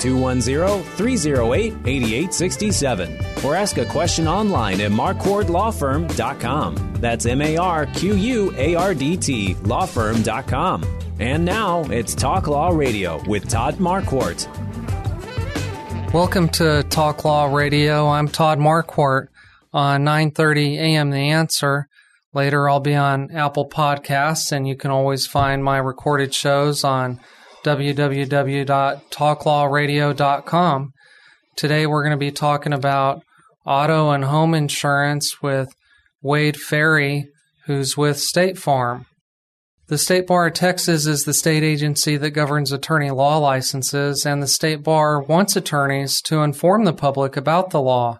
210 308 8867. Or ask a question online at marquardtlawfirm.com. That's M A R Q U A R D T lawfirm.com. And now it's Talk Law Radio with Todd Marquardt. Welcome to Talk Law Radio. I'm Todd Marquardt on uh, 9:30 a.m. The Answer. Later I'll be on Apple Podcasts and you can always find my recorded shows on www.talklawradio.com. Today we're going to be talking about auto and home insurance with Wade Ferry, who's with State Farm. The State Bar of Texas is the state agency that governs attorney law licenses, and the State Bar wants attorneys to inform the public about the law.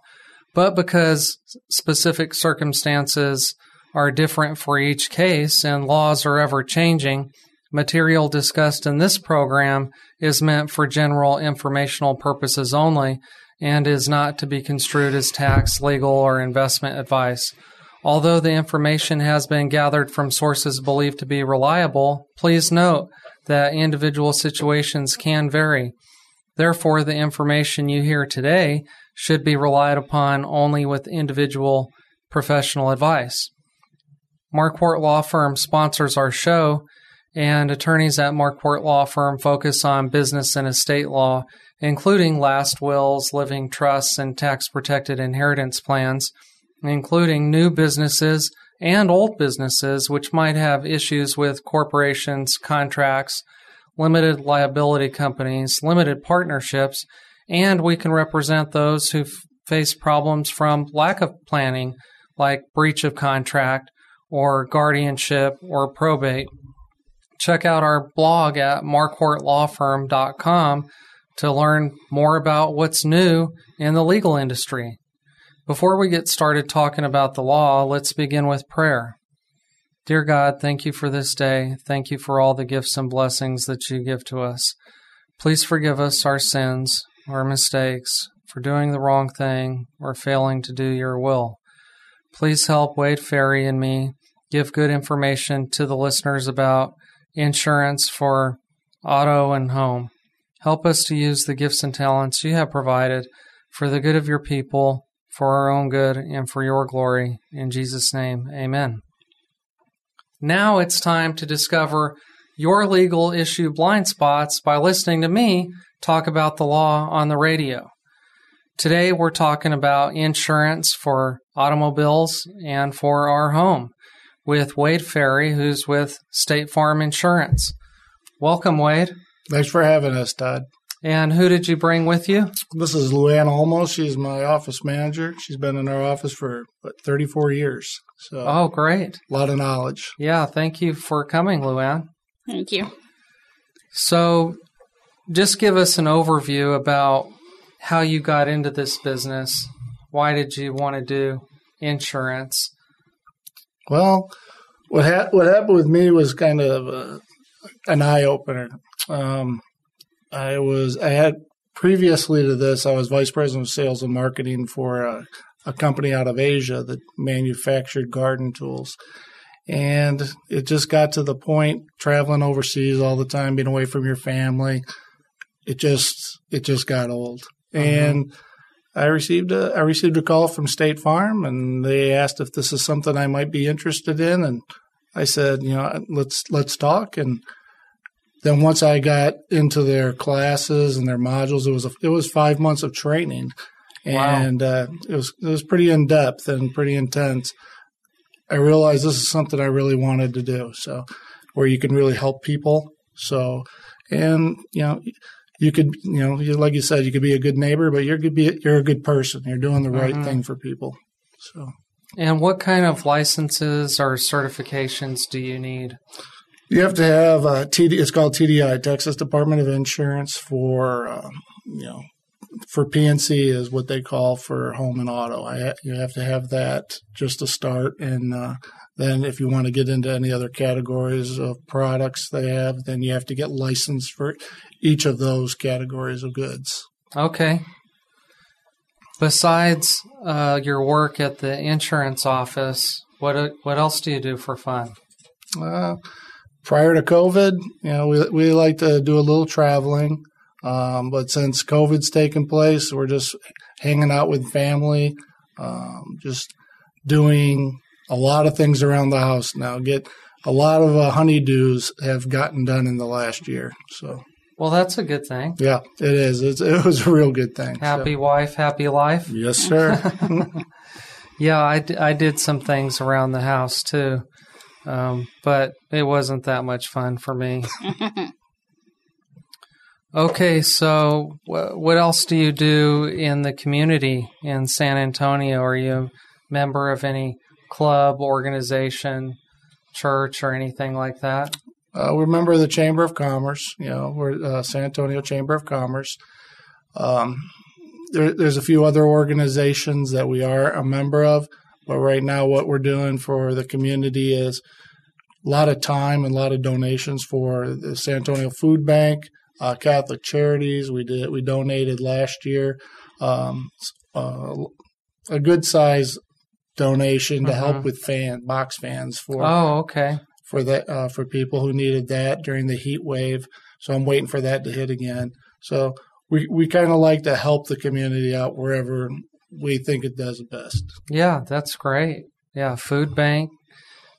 But because specific circumstances are different for each case and laws are ever changing, material discussed in this program is meant for general informational purposes only and is not to be construed as tax, legal, or investment advice. Although the information has been gathered from sources believed to be reliable, please note that individual situations can vary. Therefore, the information you hear today should be relied upon only with individual professional advice. Marquardt Law Firm sponsors our show, and attorneys at Marquardt Law Firm focus on business and estate law, including last wills, living trusts, and tax protected inheritance plans including new businesses and old businesses which might have issues with corporations, contracts, limited liability companies, limited partnerships, and we can represent those who face problems from lack of planning, like breach of contract or guardianship or probate. Check out our blog at marquardtlawfirm.com to learn more about what's new in the legal industry. Before we get started talking about the law, let's begin with prayer. Dear God, thank you for this day. Thank you for all the gifts and blessings that you give to us. Please forgive us our sins, our mistakes, for doing the wrong thing or failing to do your will. Please help Wade Ferry and me give good information to the listeners about insurance for auto and home. Help us to use the gifts and talents you have provided for the good of your people for our own good and for your glory. In Jesus' name, amen. Now it's time to discover your legal issue blind spots by listening to me talk about the law on the radio. Today we're talking about insurance for automobiles and for our home with Wade Ferry, who's with State Farm Insurance. Welcome, Wade. Thanks for having us, Todd. And who did you bring with you? This is Luann Olmo. She's my office manager. She's been in our office for what, 34 years. So Oh, great. a lot of knowledge. Yeah, thank you for coming, Luann. Thank you. So, just give us an overview about how you got into this business. Why did you want to do insurance? Well, what ha- what happened with me was kind of a, an eye opener. Um, I was I had previously to this I was vice president of sales and marketing for a, a company out of Asia that manufactured garden tools. And it just got to the point traveling overseas all the time, being away from your family. It just it just got old. And I received a I received a call from State Farm and they asked if this is something I might be interested in and I said, you know, let's let's talk and then once I got into their classes and their modules, it was a, it was five months of training, and uh, it was it was pretty in depth and pretty intense. I realized this is something I really wanted to do. So, where you can really help people. So, and you know, you could, you know, like you said, you could be a good neighbor, but you're good. Be you're a good person. You're doing the right Mhm. thing for people. So, And what kind of licenses or certifications do you need? you have to have a TD. It's called TDI, Texas Department of Insurance, for um, you know, for PNC is what they call for home and auto. I ha- you have to have that just to start, and uh, then if you want to get into any other categories of products they have, then you have to get licensed for each of those categories of goods. Okay. Besides uh, your work at the insurance office, what what else do you do for fun? Uh, prior to COVID, you know, we we like to do a little traveling, um, but since COVID's taken place, we're just hanging out with family, um, just doing a lot of things around the house now. Get a lot of uh, honeydews have gotten done in the last year, so Well, that's a good thing. yeah, it is. It's, it was a real good thing. So- Happy wife, happy life. yes, sir. Yeah, I, d- I did some things around the house too, um, but it wasn't that much fun for me. okay, so wh- what else do you do in the community in San Antonio? Are you a member of any club, organization, church, or anything like that? Uh, we're a member of the Chamber of Commerce. You know, we're uh, San Antonio Chamber of Commerce. Um, there, there's a few other organizations that we are a member of, but right now, what we're doing for the community is a lot of time and a lot of donations for the San Antonio Food Bank, uh, Catholic Charities. We did we donated last year um, uh, a good size donation to help Mhm. with fan box fans for Oh, okay. For that uh, for people who needed that during the heat wave. So I'm waiting for that to hit again. So we we kind of like to help the community out wherever we think it does the best. Yeah, that's great. Yeah, food bank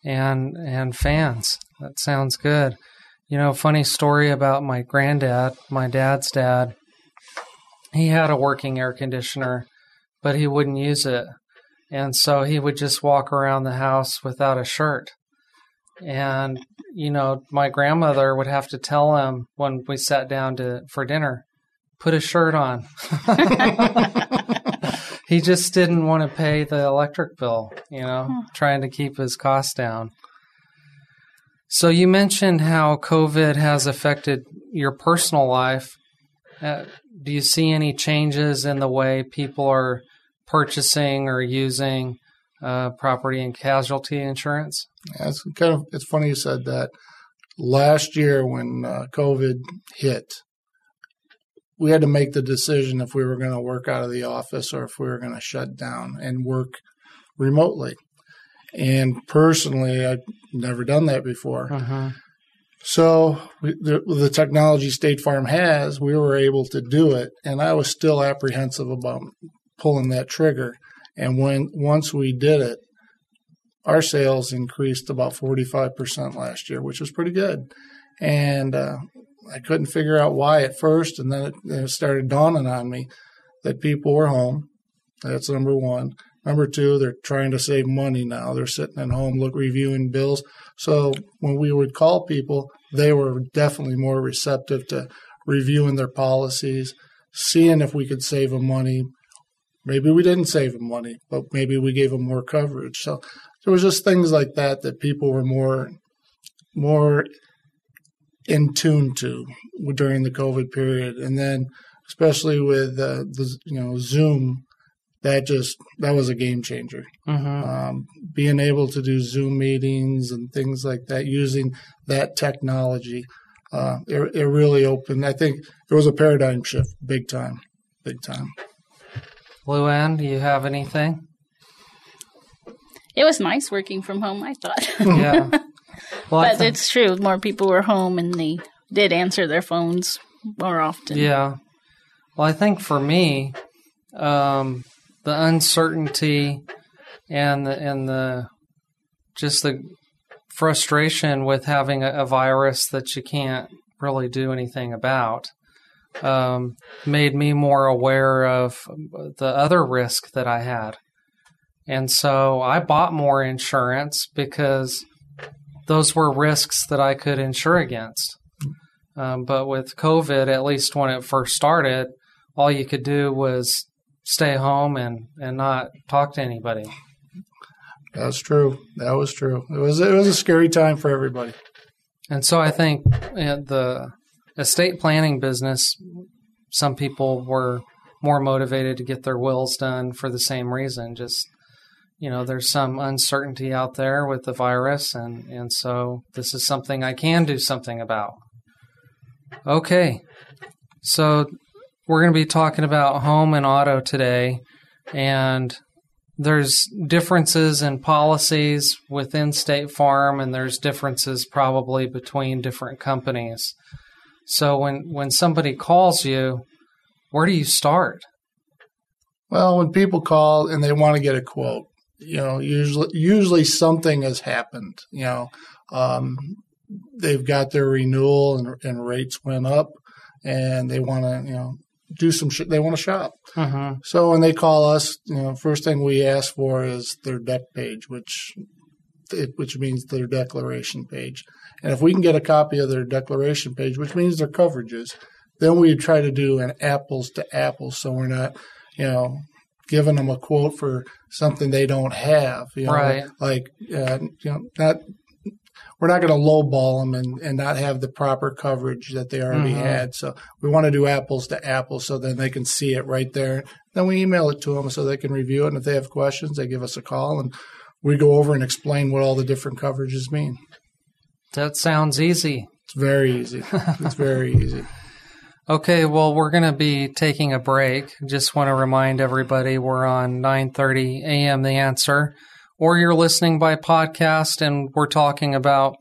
and and fans. That sounds good. You know, funny story about my granddad, my dad's dad. He had a working air conditioner, but he wouldn't use it. And so he would just walk around the house without a shirt. And you know, my grandmother would have to tell him when we sat down to for dinner, put a shirt on. he just didn't want to pay the electric bill, you know, trying to keep his costs down. So you mentioned how COVID has affected your personal life. Uh, do you see any changes in the way people are purchasing or using uh, property and casualty insurance? Yeah, it's kind of it's funny you said that. Last year when uh, COVID hit, we had to make the decision if we were going to work out of the office or if we were going to shut down and work remotely. And personally, I'd never done that before. Mm-hmm. So we, the, the technology State Farm has, we were able to do it, and I was still apprehensive about pulling that trigger. And when once we did it, our sales increased about forty five percent last year, which was pretty good. And uh, I couldn't figure out why at first, and then it, it started dawning on me that people were home. That's number one. Number two, they're trying to save money now. They're sitting at home, look reviewing bills. So when we would call people, they were definitely more receptive to reviewing their policies, seeing if we could save them money. Maybe we didn't save them money, but maybe we gave them more coverage. So there was just things like that that people were more more in tune to during the COVID period, and then especially with uh, the you know Zoom, that just that was a game changer. Mm-hmm. Um, being able to do Zoom meetings and things like that using that technology, uh, it, it really opened. I think it was a paradigm shift, big time, big time. Luann, do you have anything? It was nice working from home, I thought. Yeah. Well, but thi- it's true. More people were home and they did answer their phones more often. Yeah. Well, I think for me, um, the uncertainty and the, and the just the frustration with having a, a virus that you can't really do anything about um, made me more aware of the other risk that I had. And so I bought more insurance because those were risks that I could insure against. Um, but with COVID, at least when it first started, all you could do was stay home and, and not talk to anybody. That's true. That was true. It was it was a scary time for everybody. And so I think in the estate planning business, some people were more motivated to get their wills done for the same reason. Just you know, there's some uncertainty out there with the virus, and and so this is something I can do something about. Okay, so we're going to be talking about home and auto today, and there's differences in policies within State Farm, and there's differences probably between different companies. So when when somebody calls you, where do you start? Well, when people call and they want to get a quote, you know, usually usually something has happened. You know, um, they've got their renewal and, and rates went up, and they want to you know do some sh- they want to shop. Mm-hmm. So when they call us, you know, first thing we ask for is their deck page, which it, which means their declaration page. And if we can get a copy of their declaration page, which means their coverages, then we try to do an apples to apples, so we're not, you know, giving them a quote for something they don't have. You know, Right. Like, uh, you know, not we're not going to lowball them and, and not have the proper coverage that they already Mhm. had. So we want to do apples to apples so then they can see it right there. Then we email it to them so they can review it. And if they have questions, they give us a call and we go over and explain what all the different coverages mean. That sounds easy. It's very easy. It's very easy. Okay, well, we're going to be taking a break. Just want to remind everybody we're on 9:30 a.m. The Answer, or you're listening by podcast, and we're talking about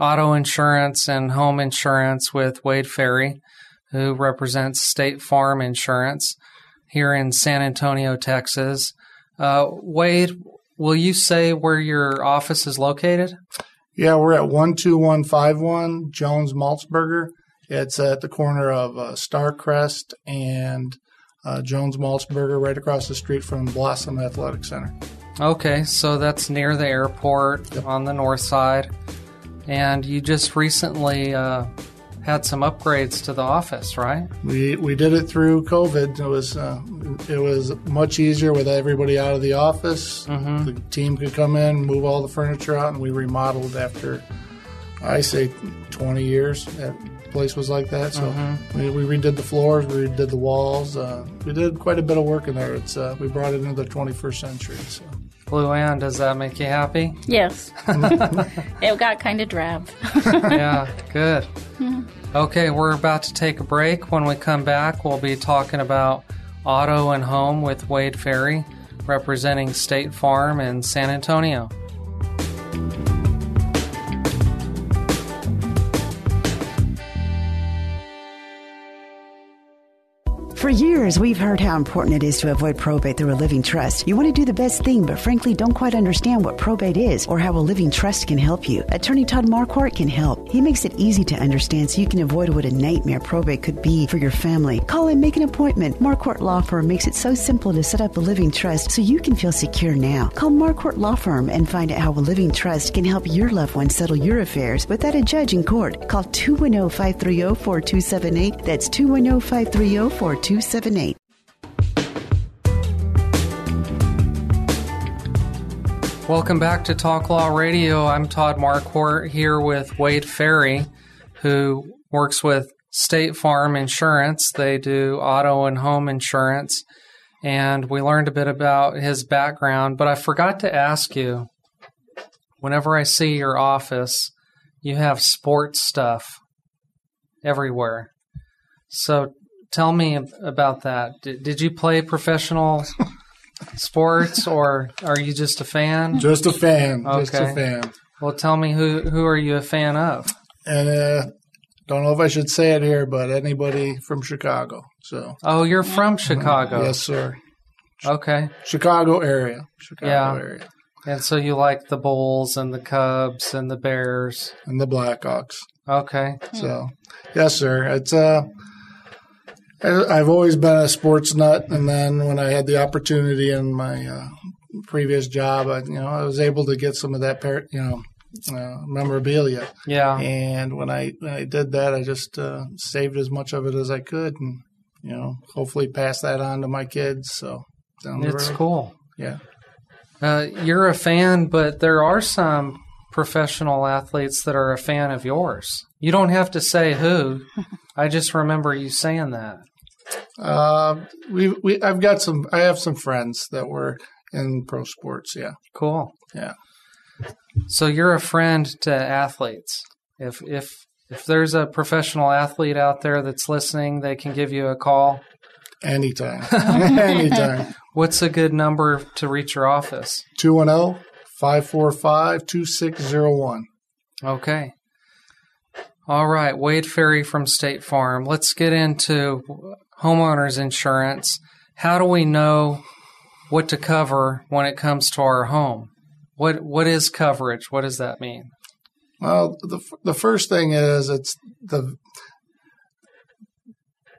auto insurance and home insurance with Wade Ferry, who represents State Farm Insurance here in San Antonio, Texas. Uh, Wade, will you say where your office is located? Yeah, we're at 12151 Jones Maltsberger. It's at the corner of uh, Starcrest and uh, Jones Maltsberger, right across the street from Blossom Athletic Center. Okay, so that's near the airport on the north side. And you just recently uh, had some upgrades to the office, right? We we did it through COVID. It was uh, it was much easier with everybody out of the office. Mhm. The team could come in, move all the furniture out, and we remodeled after I say 20 years. That place was like that. So Mhm. we, we redid the floors, we redid the walls. Uh, we did quite a bit of work in there. It's uh, we brought it into the 21st century. So. Luann, does that make you happy? Yes. it got kind of drab. yeah, good. Mm-hmm. Okay, we're about to take a break. When we come back, we'll be talking about auto and home with Wade Ferry, representing State Farm in San Antonio. For years, we've heard how important it is to avoid probate through a living trust. You want to do the best thing, but frankly don't quite understand what probate is or how a living trust can help you. Attorney Todd Marquardt can help. He makes it easy to understand so you can avoid what a nightmare probate could be for your family. Call and make an appointment. Marquardt Law Firm makes it so simple to set up a living trust so you can feel secure now. Call Marquardt Law Firm and find out how a living trust can help your loved one settle your affairs without a judge in court. Call 210 530 4278. That's 210 530 4278. Welcome back to Talk Law Radio. I'm Todd Marquardt here with Wade Ferry, who works with State Farm Insurance. They do auto and home insurance. And we learned a bit about his background, but I forgot to ask you whenever I see your office, you have sports stuff everywhere. So tell me about that. Did, did you play professional sports or are you just a fan? Just a fan. Just a Okay. fan. Well, tell me who who are you a fan of? And uh, don't know if I should say it here, but anybody from Chicago. So Oh, you're from Chicago. yes, sir. Okay. Chicago area. Chicago Yeah. area. And so you like the Bulls and the Cubs and the Bears. And the Blackhawks. Okay. So, yes, sir. It's uh, I've always been a sports nut, and then when I had the opportunity in my uh, previous job, I, you know, I was able to get some of that, par- you know, uh, memorabilia. Yeah. And when I when I did that, I just uh, saved as much of it as I could, and you know, hopefully pass that on to my kids. So It's road. cool. Yeah. Uh, you're a fan, but there are some professional athletes that are a fan of yours. You don't have to say who. I just remember you saying that. Uh, we we I've got some. I have some friends that were in pro sports. Yeah. Cool. Yeah. So you're a friend to athletes. If if if there's a professional athlete out there that's listening, they can give you a call. Anytime. Anytime. What's a good number to reach your office? 210 545 2601. Okay. All right, Wade Ferry from State Farm. Let's get into homeowners insurance. How do we know what to cover when it comes to our home? What what is coverage? What does that mean? Well, the the first thing is it's the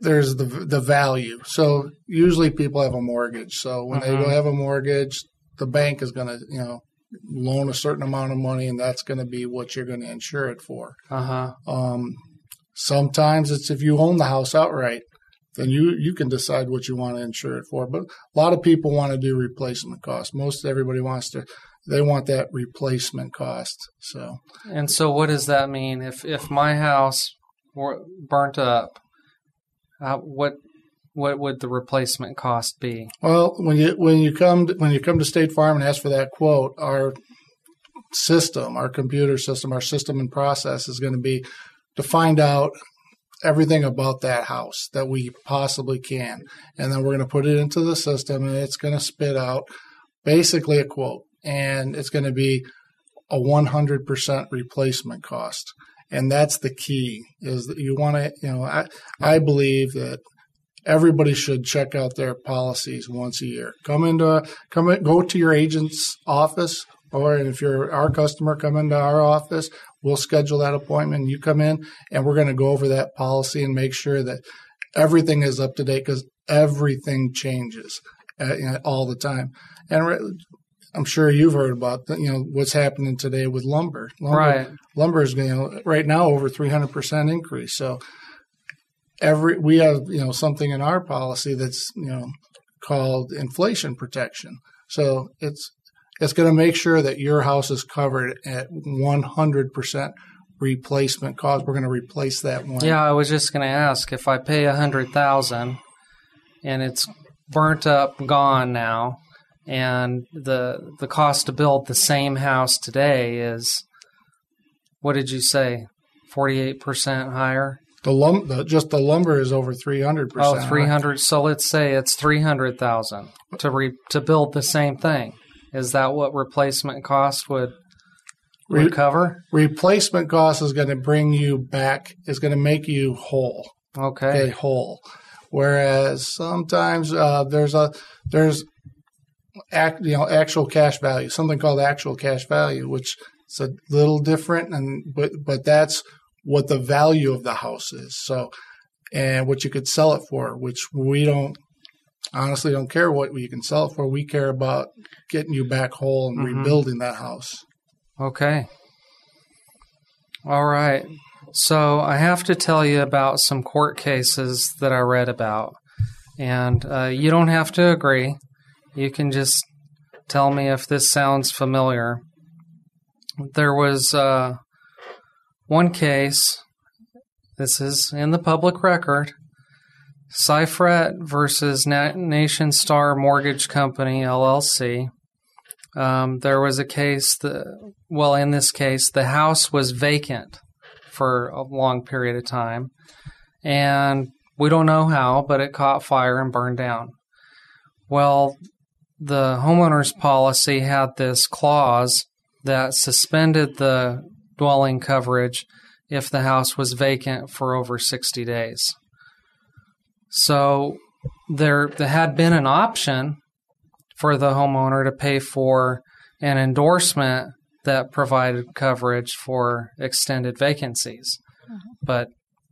there's the the value. So usually people have a mortgage. So when they Mhm. go have a mortgage, the bank is going to you know loan a certain amount of money, and that's going to be what you're going to insure it for. Uh-huh. Um, sometimes it's if you own the house outright, then you you can decide what you want to insure it for. But a lot of people want to do replacement cost. Most everybody wants to they want that replacement cost. So And so what does that mean if if my house were burnt up? Uh, what what would the replacement cost be? Well, when you when you come to, when you come to State Farm and ask for that quote, our system, our computer system, our system and process is going to be to find out everything about that house that we possibly can, and then we're going to put it into the system, and it's going to spit out basically a quote, and it's going to be a 100% replacement cost. And that's the key is that you want to, you know, I, I believe that everybody should check out their policies once a year. Come into come in, go to your agent's office, or if you're our customer, come into our office. We'll schedule that appointment. You come in, and we're going to go over that policy and make sure that everything is up to date because everything changes uh, you know, all the time. And re- I'm sure you've heard about the, you know what's happening today with lumber. lumber Right. Lumber is you know right now over 300 percent increase. So every we have you know something in our policy that's you know called inflation protection. So it's it's going to make sure that your house is covered at 100% replacement cost. We're going to replace that one. Yeah, I was just going to ask if I pay a hundred thousand and it's burnt up, gone now, and the the cost to build the same house today is what did you say? Forty eight percent higher. The lum the, just the lumber is over 300%. Oh, 300. So let's say it's 300,000 to re, to build the same thing. Is that what replacement cost would Re- cover? Replacement cost is going to bring you back, is going to make you whole. Okay. Okay, whole. Whereas sometimes uh, there's a there's act, you know actual cash value, something called actual cash value, which is a little different, and but but that's what the value of the house is. So, and what you could sell it for, which we don't honestly don't care what you can sell it for. We care about getting you back whole and Mhm. rebuilding that house. Okay. All right. So I have to tell you about some court cases that I read about. And uh, you don't have to agree. You can just tell me if this sounds familiar. There was uh, one case, this is in the public record Cyfret versus Na- Nationstar Mortgage Company, LLC. Um, there was a case that, well, in this case, the house was vacant for a long period of time. And we don't know how, but it caught fire and burned down. Well, the homeowner's policy had this clause that suspended the dwelling coverage if the house was vacant for over 60 days. So there, there had been an option for the homeowner to pay for an endorsement that provided coverage for extended vacancies. Uh-huh. But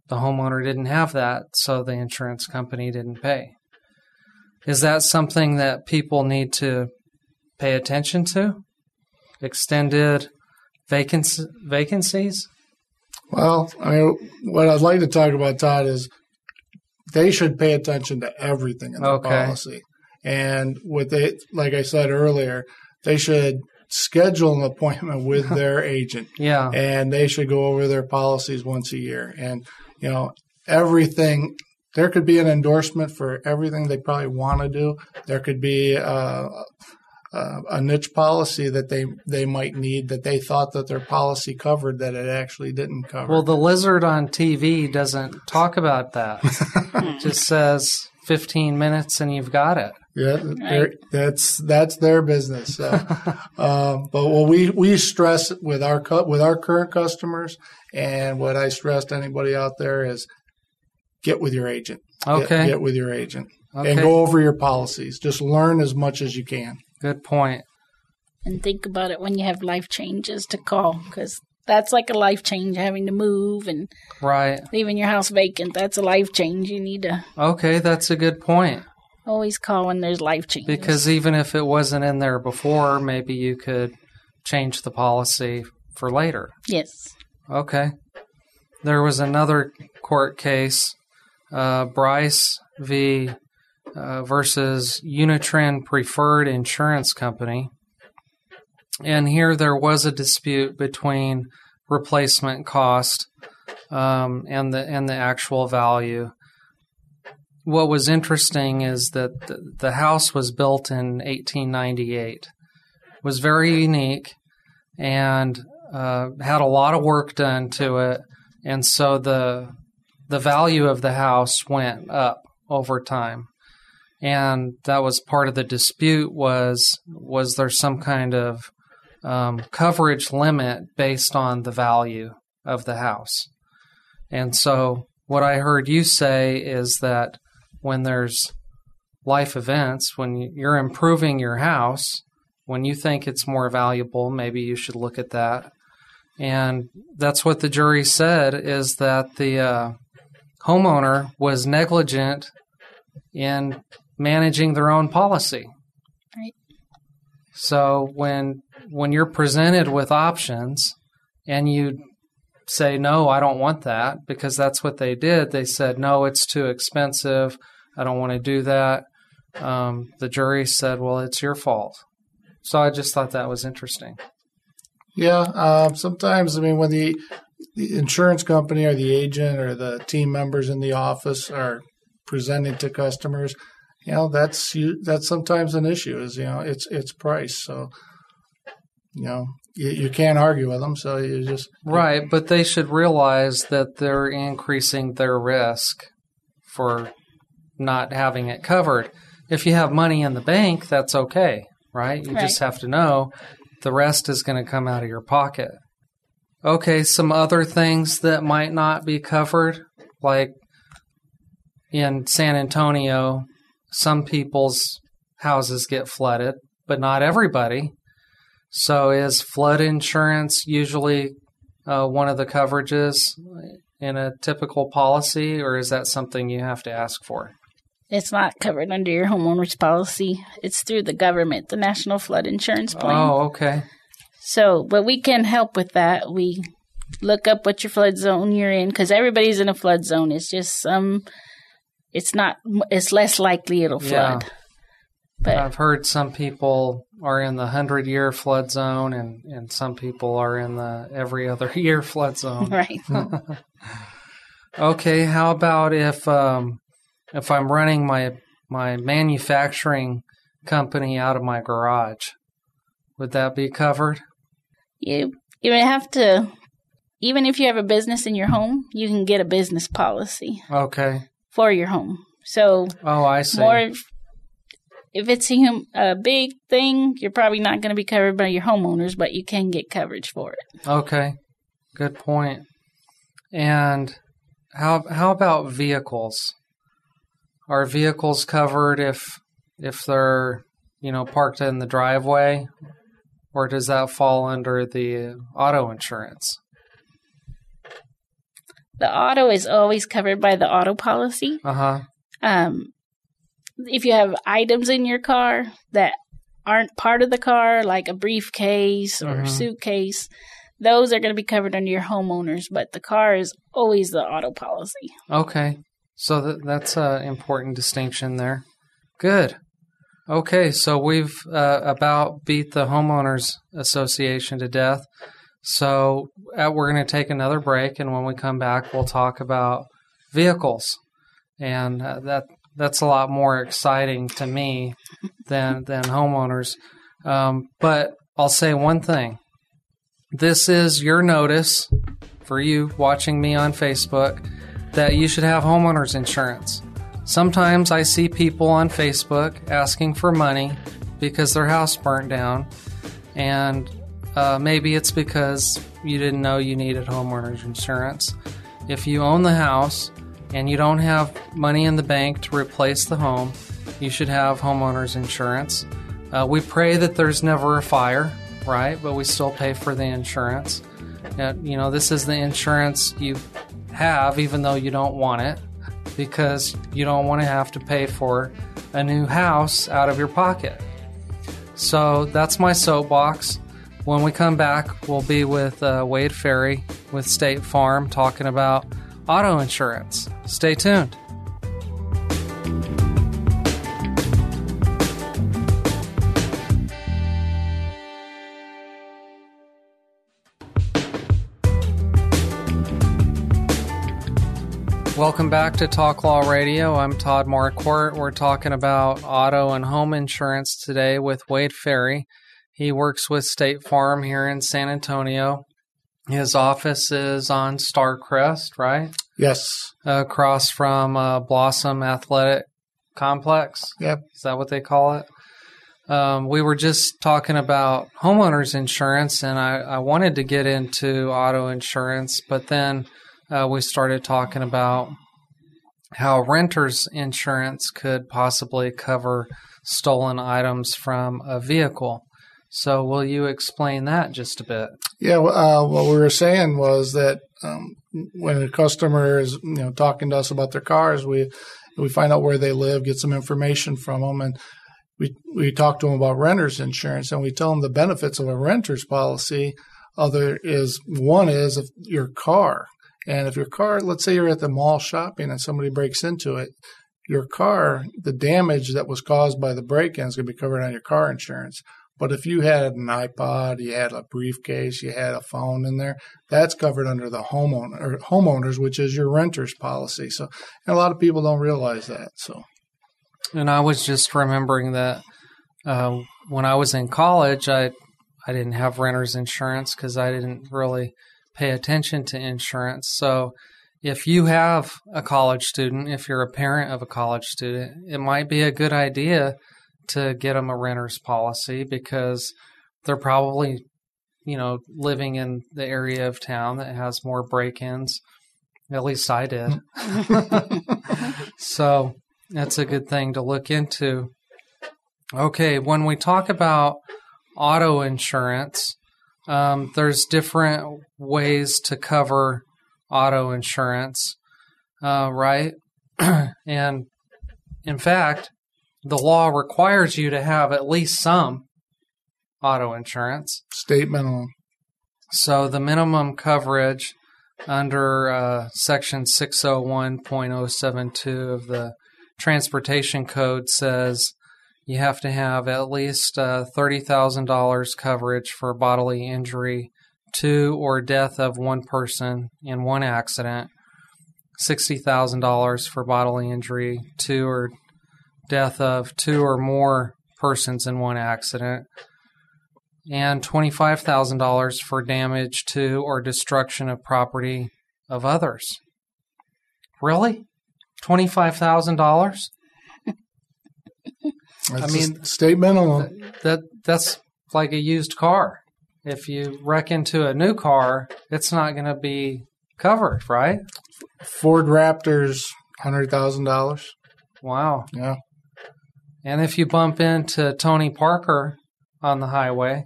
the homeowner didn't have that, so the insurance company didn't pay. Is that something that people need to pay attention to? Extended vacancy, vacancies? Well, I mean, what I'd like to talk about, Todd, is they should pay attention to everything in their Okay. policy. And what they, like I said earlier, they should schedule an appointment with their agent Yeah. and they should go over their policies once a year. And, you know, everything, there could be an endorsement for everything they probably want to do. There could be uh, uh, a niche policy that they, they might need that they thought that their policy covered that it actually didn't cover. Well, the lizard on TV doesn't talk about that. it just says 15 minutes and you've got it. Yeah, they're- that's that's their business. So, um, but what we we stress with our cu- with our current customers, and what I stress to anybody out there is, get with your agent. Get- Okay. get, with your agent Okay. and go over your policies. Just learn as much as you can. Good point. And think about it when you have life changes to call because that's like a life change having to move and Right. leaving your house vacant. That's a life change. You need to Okay, that's a good point. always call when there's life changes. Because even if it wasn't in there before, maybe you could change the policy for later. yes. Okay. There was another court case, uh, Bryce v. Uh, versus Unitrin Preferred Insurance Company. And here there was a dispute between replacement cost um, and the and the actual value. What was interesting is that the, the house was built in 1898. Was very unique and uh, had a lot of work done to it, and so the the value of the house went up over time, and that was part of the dispute. Was was there some kind of um, coverage limit based on the value of the house? And so, what I heard you say is that when there's life events, when you're improving your house, when you think it's more valuable, maybe you should look at that. And that's what the jury said is that the uh, homeowner was negligent in managing their own policy. Right. So when when you're presented with options and you say no, I don't want that because that's what they did. They said no, it's too expensive. I don't want to do that. Um, the jury said, well, it's your fault. So I just thought that was interesting. Yeah, um, sometimes I mean when the, the insurance company or the agent or the team members in the office are presenting to customers, you know that's you that's sometimes an issue. Is you know it's it's price. So you know you, you can't argue with them. So you just Right, but they should realize that they're increasing their risk for not having it covered. If you have money in the bank, that's okay, right? You just have to know the rest is going to come out of your pocket. Okay, some other things that might not be covered, like in San Antonio, some people's houses get flooded, but not everybody. So, is flood insurance usually uh, one of the coverages in a typical policy, or is that something you have to ask for? It's not covered under your homeowner's policy. It's through the government, the National Flood Insurance Plan. Oh, okay. So, but we can help with that. We look up what your flood zone you're in because everybody's in a flood zone. It's just some. It's not. It's less likely it'll Yeah. flood. But I've heard some people are in the 100 year flood zone, and, and some people are in the every other year flood zone. right. Okay, how about if um, if I'm running my my manufacturing company out of my garage? Would that be covered? you you may have to. Even if you have a business in your home, you can get a business policy Okay. For your home. So Oh, I see. more if it's a, hum- a big thing, you're probably not going to be covered by your homeowners, but you can get coverage for it. Okay, good point. And how how about vehicles? Are vehicles covered if if they're you know parked in the driveway, or does that fall under the auto insurance? The auto is always covered by the auto policy. Uh huh. Um, if you have items in your car that aren't part of the car, like a briefcase or Mhm. suitcase, those are going to be covered under your homeowners, but the car is always the auto policy. Okay. So that, that's an important distinction there. Good. Okay, so we've uh, about beat the homeowners association to death. So uh, we're going to take another break, and when we come back, we'll talk about vehicles, and uh, that that's a lot more exciting to me than than homeowners. Um, but I'll say one thing: this is your notice for you watching me on Facebook that you should have homeowners insurance. Sometimes I see people on Facebook asking for money because their house burnt down, and uh, maybe it's because you didn't know you needed homeowners insurance. If you own the house and you don't have money in the bank to replace the home, you should have homeowners insurance. Uh, we pray that there's never a fire, right? But we still pay for the insurance. Uh, you know, this is the insurance you have, even though you don't want it, because you don't want to have to pay for a new house out of your pocket. So that's my soapbox. When we come back, we'll be with uh, Wade Ferry with State Farm talking about auto insurance. Stay tuned. Welcome back to Talk Law Radio. I'm Todd Marquardt. We're talking about auto and home insurance today with Wade Ferry. He works with State Farm here in San Antonio. His office is on Starcrest, right? Yes. Across from uh, Blossom Athletic Complex. Yep. Is that what they call it? Um, we were just talking about homeowners insurance, and I, I wanted to get into auto insurance, but then uh, we started talking about how renters insurance could possibly cover stolen items from a vehicle. So, will you explain that just a bit? Yeah, uh, what we were saying was that um, when a customer is you know talking to us about their cars, we we find out where they live, get some information from them, and we we talk to them about renters insurance, and we tell them the benefits of a renters policy. Other is one is if your car, and if your car, let's say you're at the mall shopping and somebody breaks into it, your car, the damage that was caused by the break-in is going to be covered on your car insurance. But if you had an iPod, you had a briefcase, you had a phone in there, that's covered under the homeowner homeowners, which is your renter's policy. So a lot of people don't realize that. So And I was just remembering that uh, when I was in college, I I didn't have renter's insurance because I didn't really pay attention to insurance. So if you have a college student, if you're a parent of a college student, it might be a good idea to get them a renter's policy because they're probably, you know, living in the area of town that has more break-ins. At least I did. so that's a good thing to look into. Okay, when we talk about auto insurance, um, there's different ways to cover auto insurance, uh, right? and in fact, the law requires you to have at least some auto insurance. state minimum. So the minimum coverage under uh, Section 601.072 of the Transportation Code says you have to have at least uh, $30,000 coverage for bodily injury to or death of one person in one accident, $60,000 for bodily injury to or death of two or more persons in one accident, and $25,000 for damage to or destruction of property of others. Really? $25,000? I mean- state minimum. That that's like a used car. If you wreck into a new car, it's not going to be covered, right? Ford Raptors, hundred thousand dollars. Wow. Yeah. And if you bump into Tony Parker on the highway,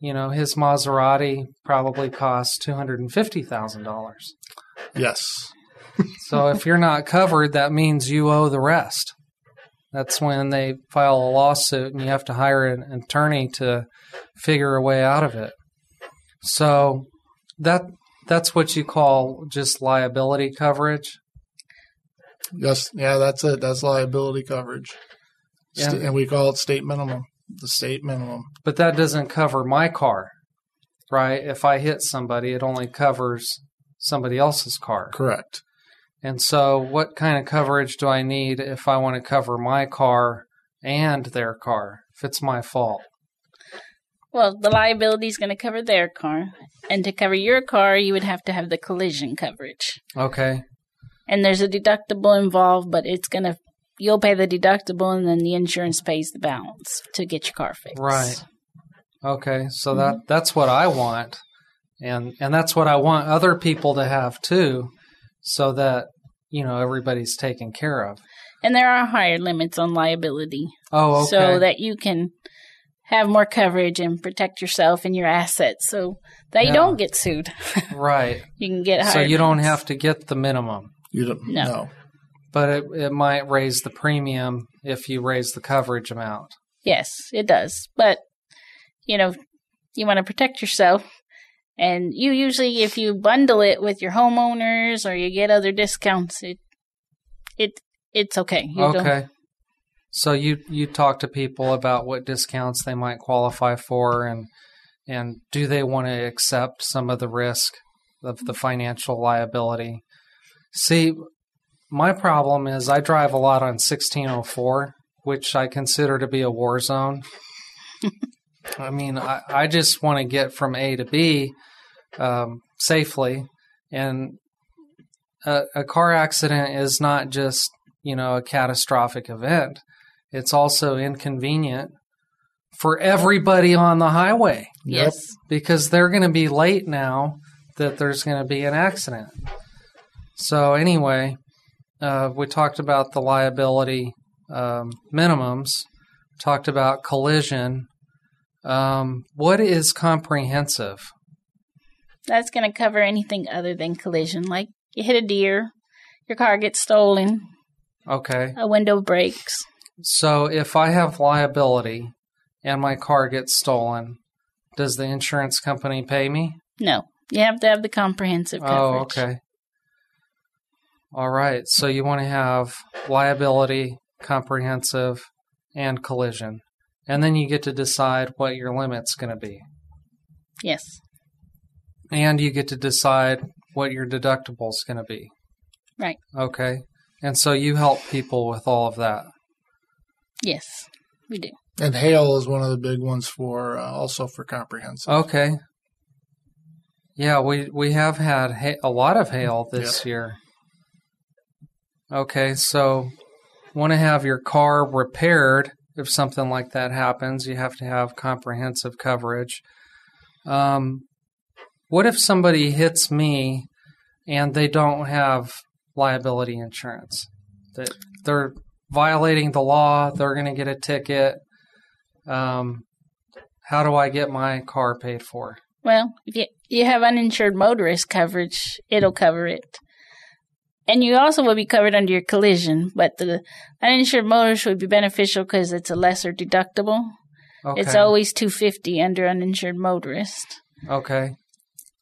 you know, his Maserati probably costs $250,000. Yes. So if you're not covered, that means you owe the rest. That's when they file a lawsuit and you have to hire an attorney to figure a way out of it. So that that's what you call just liability coverage. Yes, yeah, that's it. That's liability coverage, Yeah. Sta- and we call it state minimum. The state minimum. But that doesn't cover my car, right? If I hit somebody, it only covers somebody else's car. Correct. And so, what kind of coverage do I need if I want to cover my car and their car if it's my fault? Well, the liability is going to cover their car, and to cover your car, you would have to have the collision coverage. Okay. And there's a deductible involved, but it's going to you'll pay the deductible, and then the insurance pays the balance to get your car fixed. Right. Okay. So that mm-hmm. that's what I want. And and that's what I want other people to have too so that you know everybody's taken care of. And there are higher limits on liability, Oh, okay. so that you can have more coverage and protect yourself and your assets, so that you Yeah. don't get sued. right. you can get higher. So you don't have to get the minimum. You don't No. no. But it, it might raise the premium if you raise the coverage amount. Yes, it does. But, you know, you want to protect yourself. And you usually, if you bundle it with your homeowners or you get other discounts, it, it, it's okay. You don't- Okay. So you you talk to people about what discounts they might qualify for and and do they want to accept some of the risk of the financial liability? See, my problem is I drive a lot on 1604, which I consider to be a war zone. I mean, I, I just want to get from A to B um, safely, and a, a car accident is not just you know a catastrophic event. It's also inconvenient for everybody on the highway Yes. because they're going to be late now that there's going to be an accident. So anyway, uh, we talked about the liability um, minimums, talked about collision. Um, what is comprehensive? That's going to cover anything other than collision. Like you hit a deer, your car gets stolen, Okay. a window breaks. So if I have liability and my car gets stolen, does the insurance company pay me? No, you have to have the comprehensive coverage. Oh, okay. All right. So you want to have liability, comprehensive, and collision. And then you get to decide what your limit's going to be. Yes. And you get to decide what your deductible's going to be. Right. Okay. And so you help people with all of that. Yes, we do. And hail is one of the big ones for uh, also for comprehensive. Okay. Yeah, we we have had ha- a lot of hail this year. Okay, so want to have your car repaired if something like that happens, you have to have comprehensive coverage. Um, what if somebody hits me and they don't have liability insurance? That they're violating the law, they're going to get a ticket. Um, how do I get my car paid for? Well, if you you have uninsured motorist coverage, it'll cover it. And you also will be covered under your collision, but the uninsured motorist would be beneficial because it's a lesser deductible. Okay. It's always 250 under uninsured motorist. okay.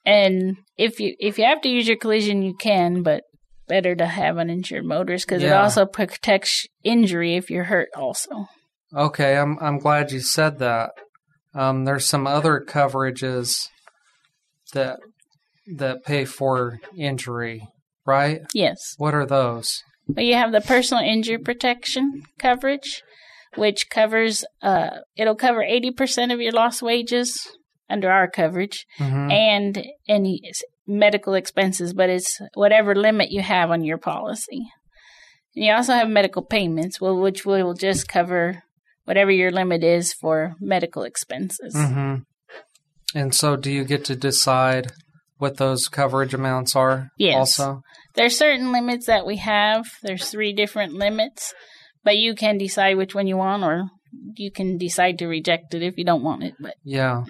And if you if you have to use your collision, you can, but better to have uninsured motorist because it also protects injury if you're hurt. Also, Okay, I'm I'm glad you said that. Um, there's some other coverages that that pay for injury, right? yes. What are those? Well, you have the personal injury protection coverage, which covers uh, it'll cover eighty percent of your lost wages under our coverage, Mhm. and any medical expenses, but it's whatever limit you have on your policy. And you also have medical payments, well, which will just cover whatever your limit is for medical expenses. Mm-hmm. And so, do you get to decide what those coverage amounts are? Yes. Also, There's certain limits that we have. There's three different limits, but you can decide which one you want, or you can decide to reject it if you don't want it. But yeah.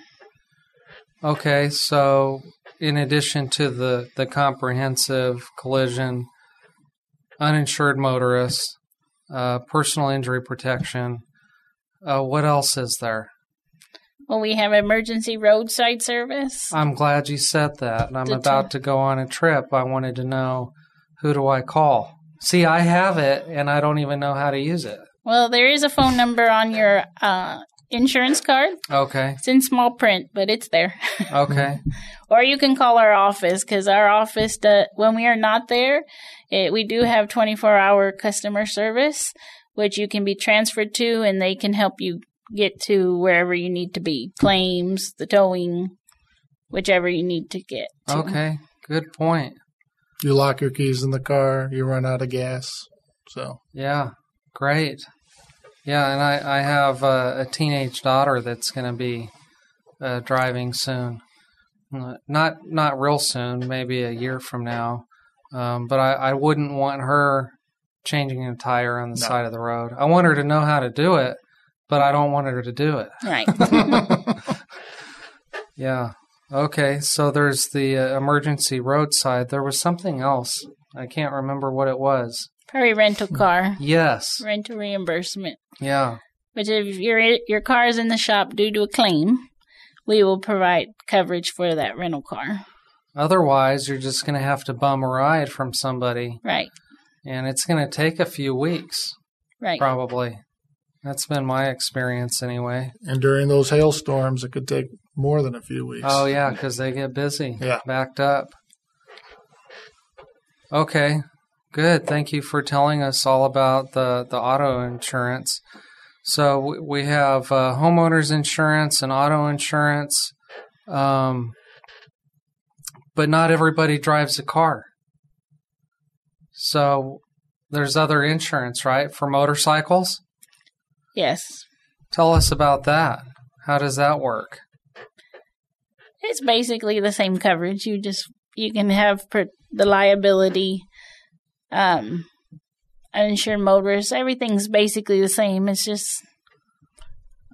Okay, so in addition to the the comprehensive collision, uninsured motorists, uh, personal injury protection. Uh, what else is there? Well, we have emergency roadside service. I'm glad you said that. And I'm Did about you? to go on a trip. I wanted to know who do I call? See, I have it and I don't even know how to use it. Well, there is a phone number on your uh, insurance card. Okay. It's in small print, but it's there. Okay. or you can call our office because our office, when we are not there, it, we do have 24 hour customer service, which you can be transferred to and they can help you get to wherever you need to be claims, the towing, whichever you need to get. To. Okay. Good point. You lock your keys in the car, you run out of gas. So Yeah. Great. Yeah. And I, I have uh, a teenage daughter that's going to be uh, driving soon. Uh, Not not real soon, maybe a year from now. Um, but I, I wouldn't want her changing a tire on the No. side of the road. I want her to know how to do it, but I don't want her to do it. Right. Yeah. Okay. So there's the uh, emergency roadside. There was something else. I can't remember what it was. Probably rental car, Yes. rental reimbursement. Yeah. Which if your your car is in the shop due to a claim, we will provide coverage for that rental car. Otherwise, you're just going to have to bum a ride from somebody, Right. and it's going to take a few weeks, Right. probably. That's been my experience anyway. and during those hailstorms it could take more than a few weeks. Oh, yeah, because they get busy. Yeah. Backed up. Okay. Good. Thank you for telling us all about the, the auto insurance. So we- we have uh, homeowners insurance and auto insurance, um, but not everybody drives a car. So there's other insurance, right, for motorcycles? Yes. Tell us about that. How does that work? It's basically the same coverage. You just you can have per, the liability, um, uninsured motorists. Everything's basically the same. It's just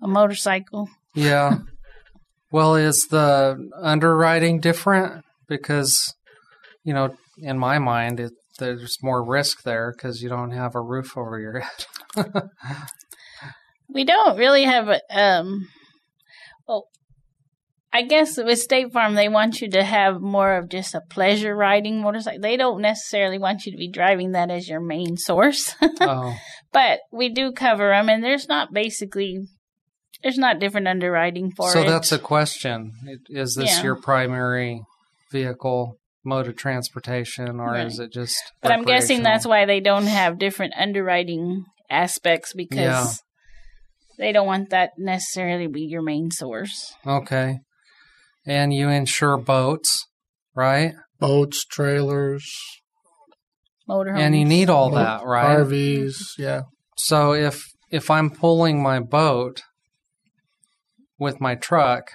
a motorcycle. Yeah. well, is the underwriting different? Because, you know, in my mind, it, there's more risk there because you don't have a roof over your head. We don't really have a um. Well, I guess with State Farm, they want you to have more of just a pleasure riding motorcycle. They don't necessarily want you to be driving that as your main source. oh, but we do cover them, and there's not basically there's not different underwriting for so it. So that's a question. Is this Yeah. your primary vehicle mode of transportation, or Right. is it just? but I'm guessing that's why they don't have different underwriting aspects because Yeah. They don't want that necessarily be your main source. Okay. And you insure boats, right? Boats, trailers, Motorhomes. And you need all that, right? RVs, yeah. So if if I'm pulling my boat with my truck,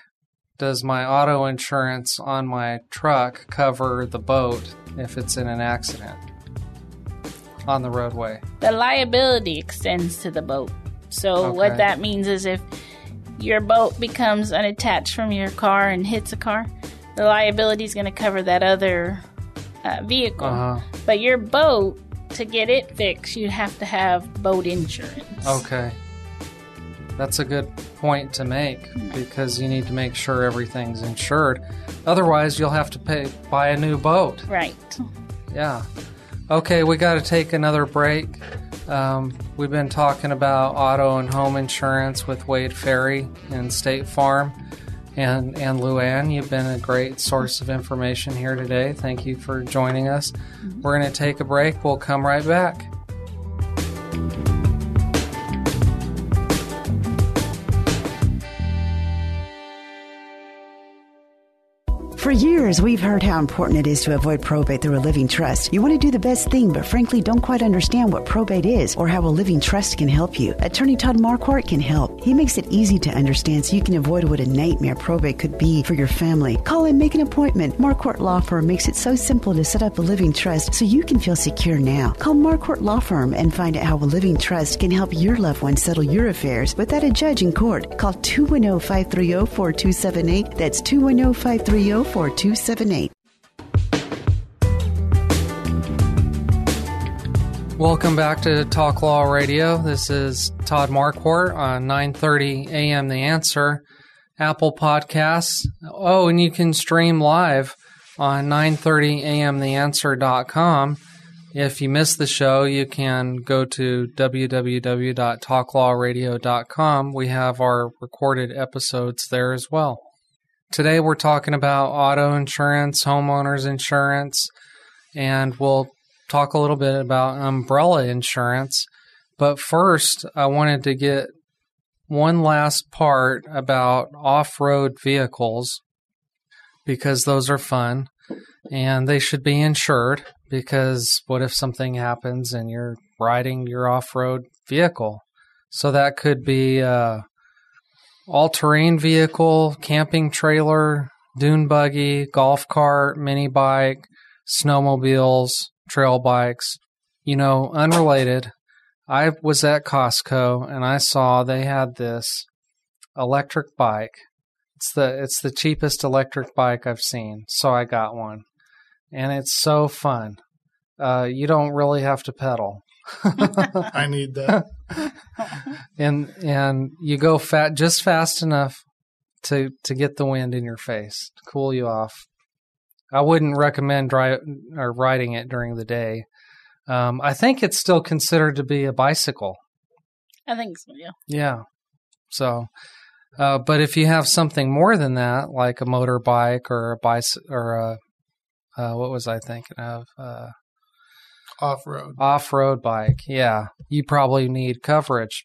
does my auto insurance on my truck cover the boat if it's in an accident on the roadway? the liability extends to the boat. So Okay. what that means is if your boat becomes unattached from your car and hits a car, the liability is going to cover that other uh, vehicle. Uh-huh. But your boat, to get it fixed, you have to have boat insurance. Okay. That's a good point to make because you need to make sure everything's insured. Otherwise, you'll have to pay buy a new boat. Right. Yeah. Okay, we got to take another break. Um, we've been talking about auto and home insurance with Wade Ferry and State Farm. And, and Luann, you've been a great source of information here today. Thank you for joining us. We're going to take a break. We'll come right back. Years, we've heard how important it is to avoid probate through a living trust. You want to do the best thing, but frankly don't quite understand what probate is or how a living trust can help you. Attorney Todd Marquardt can help. He makes it easy to understand so you can avoid what a nightmare probate could be for your family. Call and make an appointment. Marquardt Law Firm makes it so simple to set up a living trust so you can feel secure now. Call Marquardt Law Firm and find out how a living trust can help your loved one settle your affairs without a judge in court. Call 210 530 4278. That's 210 530 4278. Welcome back to Talk Law Radio. This is Todd Marquardt on 9:30 a.m. The Answer, Apple Podcasts. Oh, and you can stream live on 9:30 a.m. theanswer.com. If you missed the show, you can go to www.talklawradio.com. We have our recorded episodes there as well. Today we're talking about auto insurance, homeowners insurance, and we'll talk a little bit about umbrella insurance. But first, I wanted to get one last part about off road vehicles because those are fun and they should be insured because what if something happens and you're riding your off road vehicle? So that could be a all terrain vehicle, camping trailer, dune buggy, golf cart, mini bike, snowmobiles, trail bikes. You know, unrelated, I was at Costco and I saw they had this electric bike. It's the it's the cheapest electric bike I've seen, so I got one. And it's so fun. Uh, you don't really have to pedal. I need that. and and you go fat just fast enough to to get the wind in your face to cool you off. I wouldn't recommend drive or riding it during the day. Um, I think it's still considered to be a bicycle. I think so. Yeah. Yeah. So, uh, but if you have something more than that, like a motorbike or a bicycle or a uh, what was I thinking of? Uh, Off road. off road bike. Yeah, you probably need coverage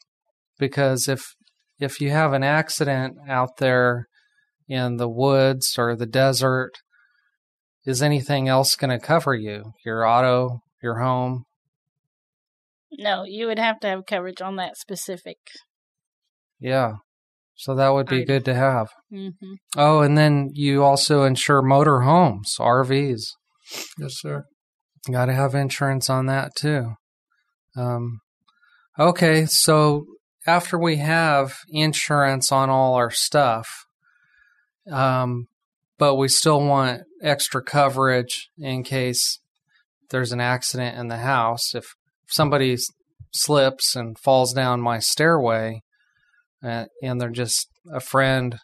because if if you have an accident out there in the woods or the desert, is anything else going to cover you? Your auto, your home? No, you would have to have coverage on that specific. Yeah. So that would be Item. good to have. hmm Oh, and then you also insure motor homes, RVs. Yes, sir. Got to have insurance on that too. Um, okay, so after we have insurance on all our stuff, um, but we still want extra coverage in case there's an accident in the house. If somebody slips and falls down my stairway, uh, and they're just a friend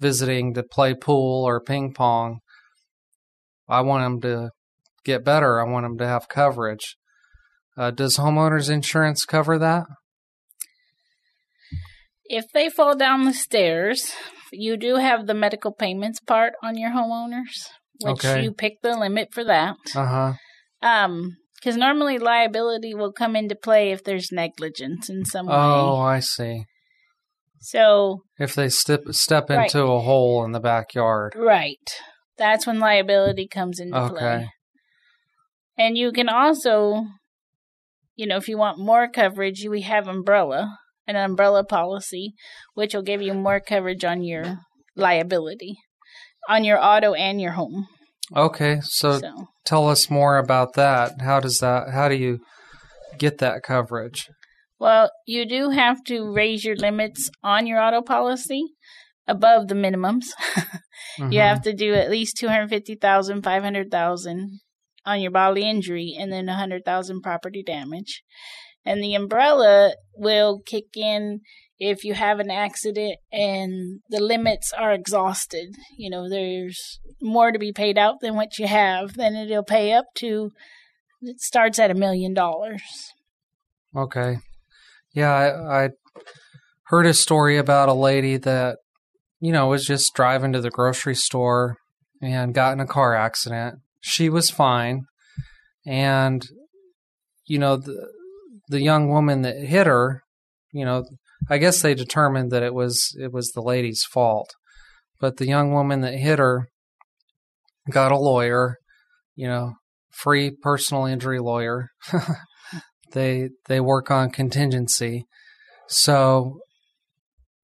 visiting to play pool or ping pong, I want them to get better. I want them to have coverage. Uh, does homeowners insurance cover that? If they fall down the stairs, you do have the medical payments part on your homeowners, which Okay. you pick the limit for that. Uh huh. Um, because normally liability will come into play if there's negligence in some way. Oh. I see. So, If they step step Right. into a hole in the backyard. right, that's when liability comes into Okay. play. And you can also, you know, if you want more coverage, we have umbrella, an umbrella policy, which will give you more coverage on your liability, on your auto and your home. Okay, so, So, tell us more about that. How does that? How do you get that coverage? well, you do have to raise your limits on your auto policy above the minimums. Mhm. You have to do at least 250,000, 500,000 on your bodily injury and then 100,000 property damage. And the umbrella will kick in if you have an accident and the limits are exhausted. You know, there's more to be paid out than what you have, then it'll pay up to it starts at a million dollars. Okay. Yeah, I, I heard a story about a lady that, you know, was just driving to the grocery store and got in a car accident. She was fine. And, you know, the, the young woman that hit her, you know, I guess they determined that it was it was the lady's fault. But the young woman that hit her got a lawyer, you know, free personal injury lawyer. they they work on contingency. So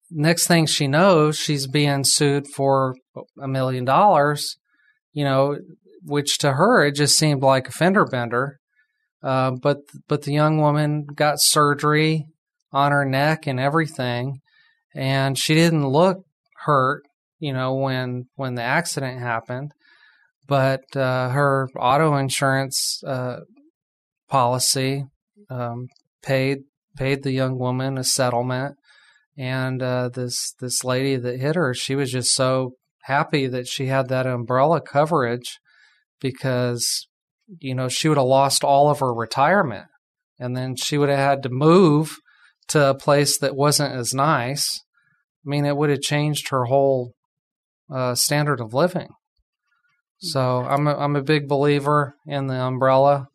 next thing she knows, she's being sued for a million dollars. You know, which to her it just seemed like a fender bender. Uh, but but the young woman got surgery on her neck and everything, and she didn't look hurt. You know when when the accident happened, but uh, her auto insurance uh, policy um, paid paid the young woman a settlement, and uh, this this lady that hit her, she was just so happy that she had that umbrella coverage because you know she would have lost all of her retirement, and then she would have had to move to a place that wasn't as nice. I mean, it would have changed her whole uh, standard of living. So I'm a, I'm a big believer in the umbrella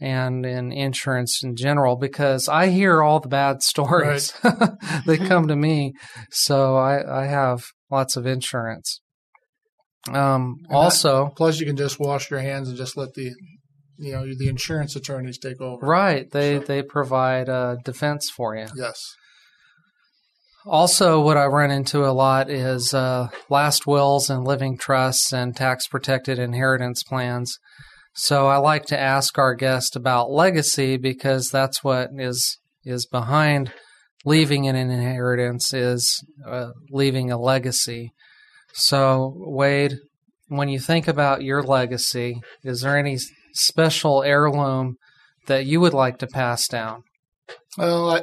and in insurance in general because I hear all the bad stories. Right. they come to me, so I, I have lots of insurance. Um, also, that, plus you can just wash your hands and just let the you know the insurance attorneys take over. Right, they so. they provide a defense for you. Yes. Also, what I run into a lot is uh, last wills and living trusts and tax protected inheritance plans. So I like to ask our guest about legacy because that's what is is behind leaving an inheritance is uh, leaving a legacy. So Wade, when you think about your legacy, is there any special heirloom that you would like to pass down? Well, I,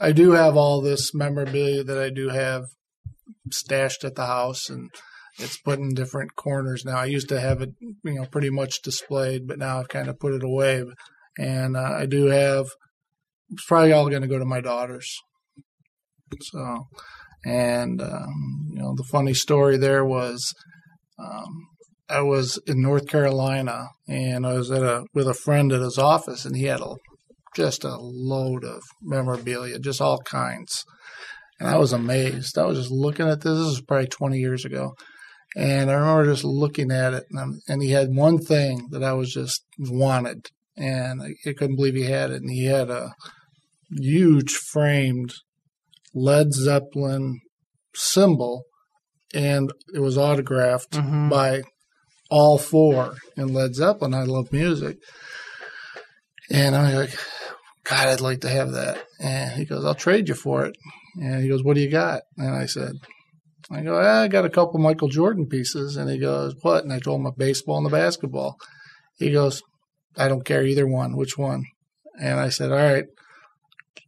I do have all this memorabilia that I do have stashed at the house, and it's put in different corners now. I used to have it, you know, pretty much displayed, but now I've kind of put it away. And uh, I do have. It's probably all going to go to my daughters. So, and um, you know, the funny story there was, um, I was in North Carolina, and I was at a with a friend at his office, and he had a just a load of memorabilia, just all kinds. And I was amazed. I was just looking at this. This is probably 20 years ago. And I remember just looking at it, and, and he had one thing that I was just wanted, and I, I couldn't believe he had it. And he had a huge framed Led Zeppelin symbol, and it was autographed mm-hmm. by all four in Led Zeppelin. I love music. And I'm like, God, I'd like to have that. And he goes, I'll trade you for it. And he goes, What do you got? And I said, I go, ah, I got a couple Michael Jordan pieces. And he goes, What? And I told him a baseball and a basketball. He goes, I don't care either one. Which one? And I said, All right,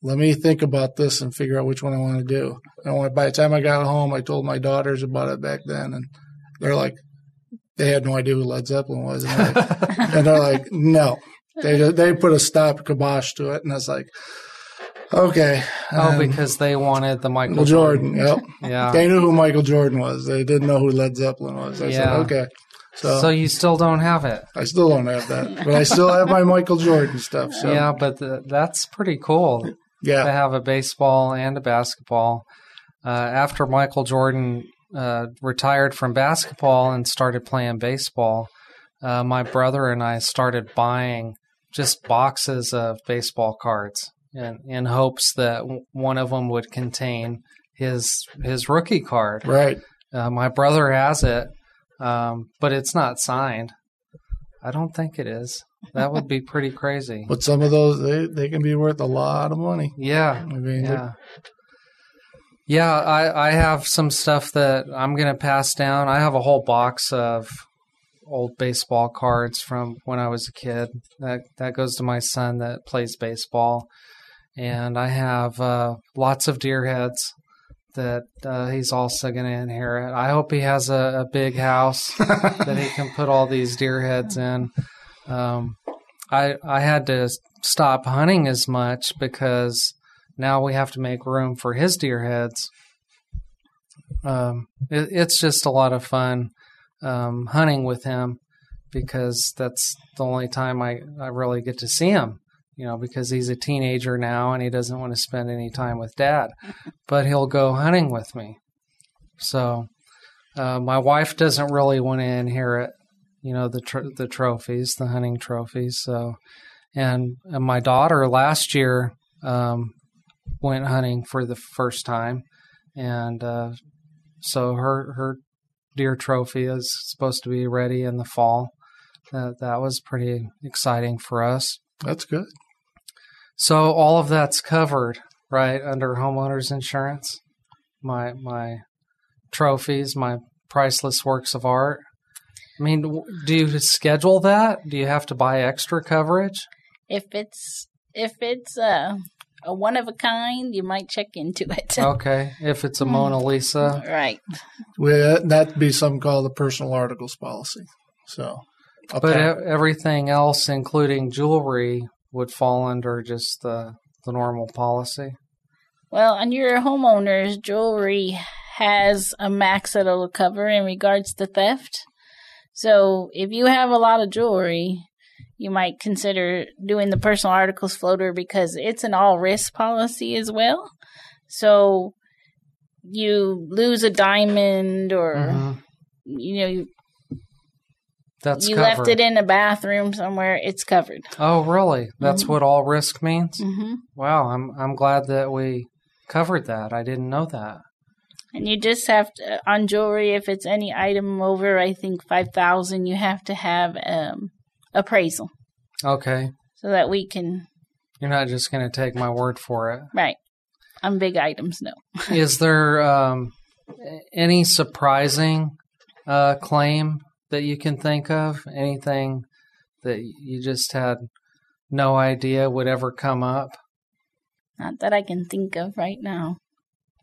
let me think about this and figure out which one I want to do. And by the time I got home, I told my daughters about it back then. And they're like, they had no idea who Led Zeppelin was. And they're like, and they're like no. They they put a stop kibosh to it, and I was like, okay. Oh, because they wanted the Michael, Michael Jordan. Jordan. Yep. Yeah. They knew who Michael Jordan was. They didn't know who Led Zeppelin was. I yeah. said, okay. So, so you still don't have it. I still don't have that, but I still have my Michael Jordan stuff. So. Yeah, but the, that's pretty cool. Yeah. To have a baseball and a basketball. Uh, after Michael Jordan uh, retired from basketball and started playing baseball, uh, my brother and I started buying just boxes of baseball cards in, in hopes that one of them would contain his his rookie card. Right. Uh, my brother has it, um, but it's not signed. I don't think it is. That would be pretty crazy. But some of those they, they can be worth a lot of money. Yeah. I mean, yeah. Yeah, I, I have some stuff that I'm going to pass down. I have a whole box of old baseball cards from when I was a kid. That that goes to my son that plays baseball, and I have uh, lots of deer heads that uh, he's also going to inherit. I hope he has a, a big house that he can put all these deer heads in. Um, I I had to stop hunting as much because now we have to make room for his deer heads. Um, it, it's just a lot of fun um, hunting with him because that's the only time I, I really get to see him, you know, because he's a teenager now and he doesn't want to spend any time with dad, but he'll go hunting with me. So uh, my wife doesn't really want to inherit, you know, the tr- the trophies, the hunting trophies. So, and, and my daughter last year um, went hunting for the first time, and uh, so her her deer trophy is supposed to be ready in the fall. That that was pretty exciting for us. That's good. So all of that's covered, right, under homeowners insurance. My my trophies, my priceless works of art. I mean, do you schedule that? Do you have to buy extra coverage? If it's if it's uh, a one of a kind, you might check into it. Okay, if it's a Mona Lisa. right. We, that'd be something called the personal articles policy. So, a But everything else, including jewelry, would fall under just the, the normal policy. Well, on your homeowner's jewelry has a max that it'll cover in regards to theft. So if you have a lot of jewelry, you might consider doing the personal articles floater because it's an all risk policy as well. So you lose a diamond or Mhm. you know you, That's you covered. left it in a bathroom somewhere, it's covered. Oh, really? That's Mhm. what all risk means? hmm Wow, I'm I'm glad that we covered that. I didn't know that. And you just have to on jewelry if it's any item over I think five thousand, you have to have um appraisal Okay. so that we can You're not just going to take my word for it. right on big items. No, Is there um, any surprising uh, claim that you can think of? Anything that you just had no idea would ever come up? not that I can think of right now.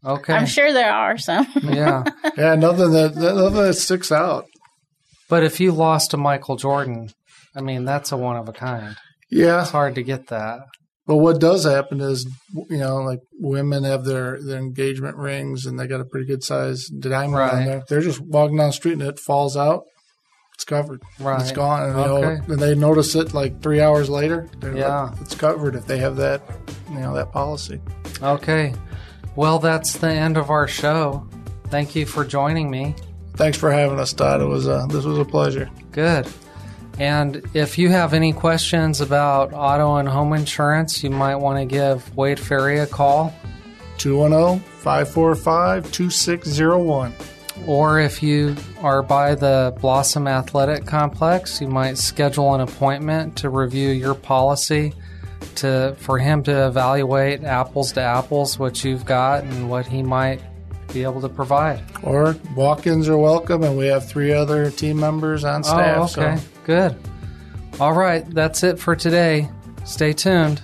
Okay. I'm sure there are some. Yeah. yeah, nothing that nothing that sticks out. But if you lost to Michael Jordan, I mean, that's a one of a kind. Yeah, It's hard to get that. But what does happen is, you know, like women have their, their engagement rings and they got a pretty good size diamond Right. on there. They're just walking down the street and it falls out. It's covered. Right. It's gone. And, you know, and they notice it like three hours later. Yeah. like, it's covered if they have that, you know, that policy. Okay. Well, that's the end of our show. Thank you for joining me. Thanks for having us, Todd. It was uh, this was a pleasure. Good. And if you have any questions about auto and home insurance, you might want to give Wade Ferry a call. 210 545 2601. Or if you are by the Blossom Athletic Complex, you might schedule an appointment to review your policy to for him to evaluate apples to apples what you've got and what he might be able to provide. Or walk ins are welcome, and we have three other team members on oh, staff. oh, okay. So Good. All right, that's it for today. Stay tuned.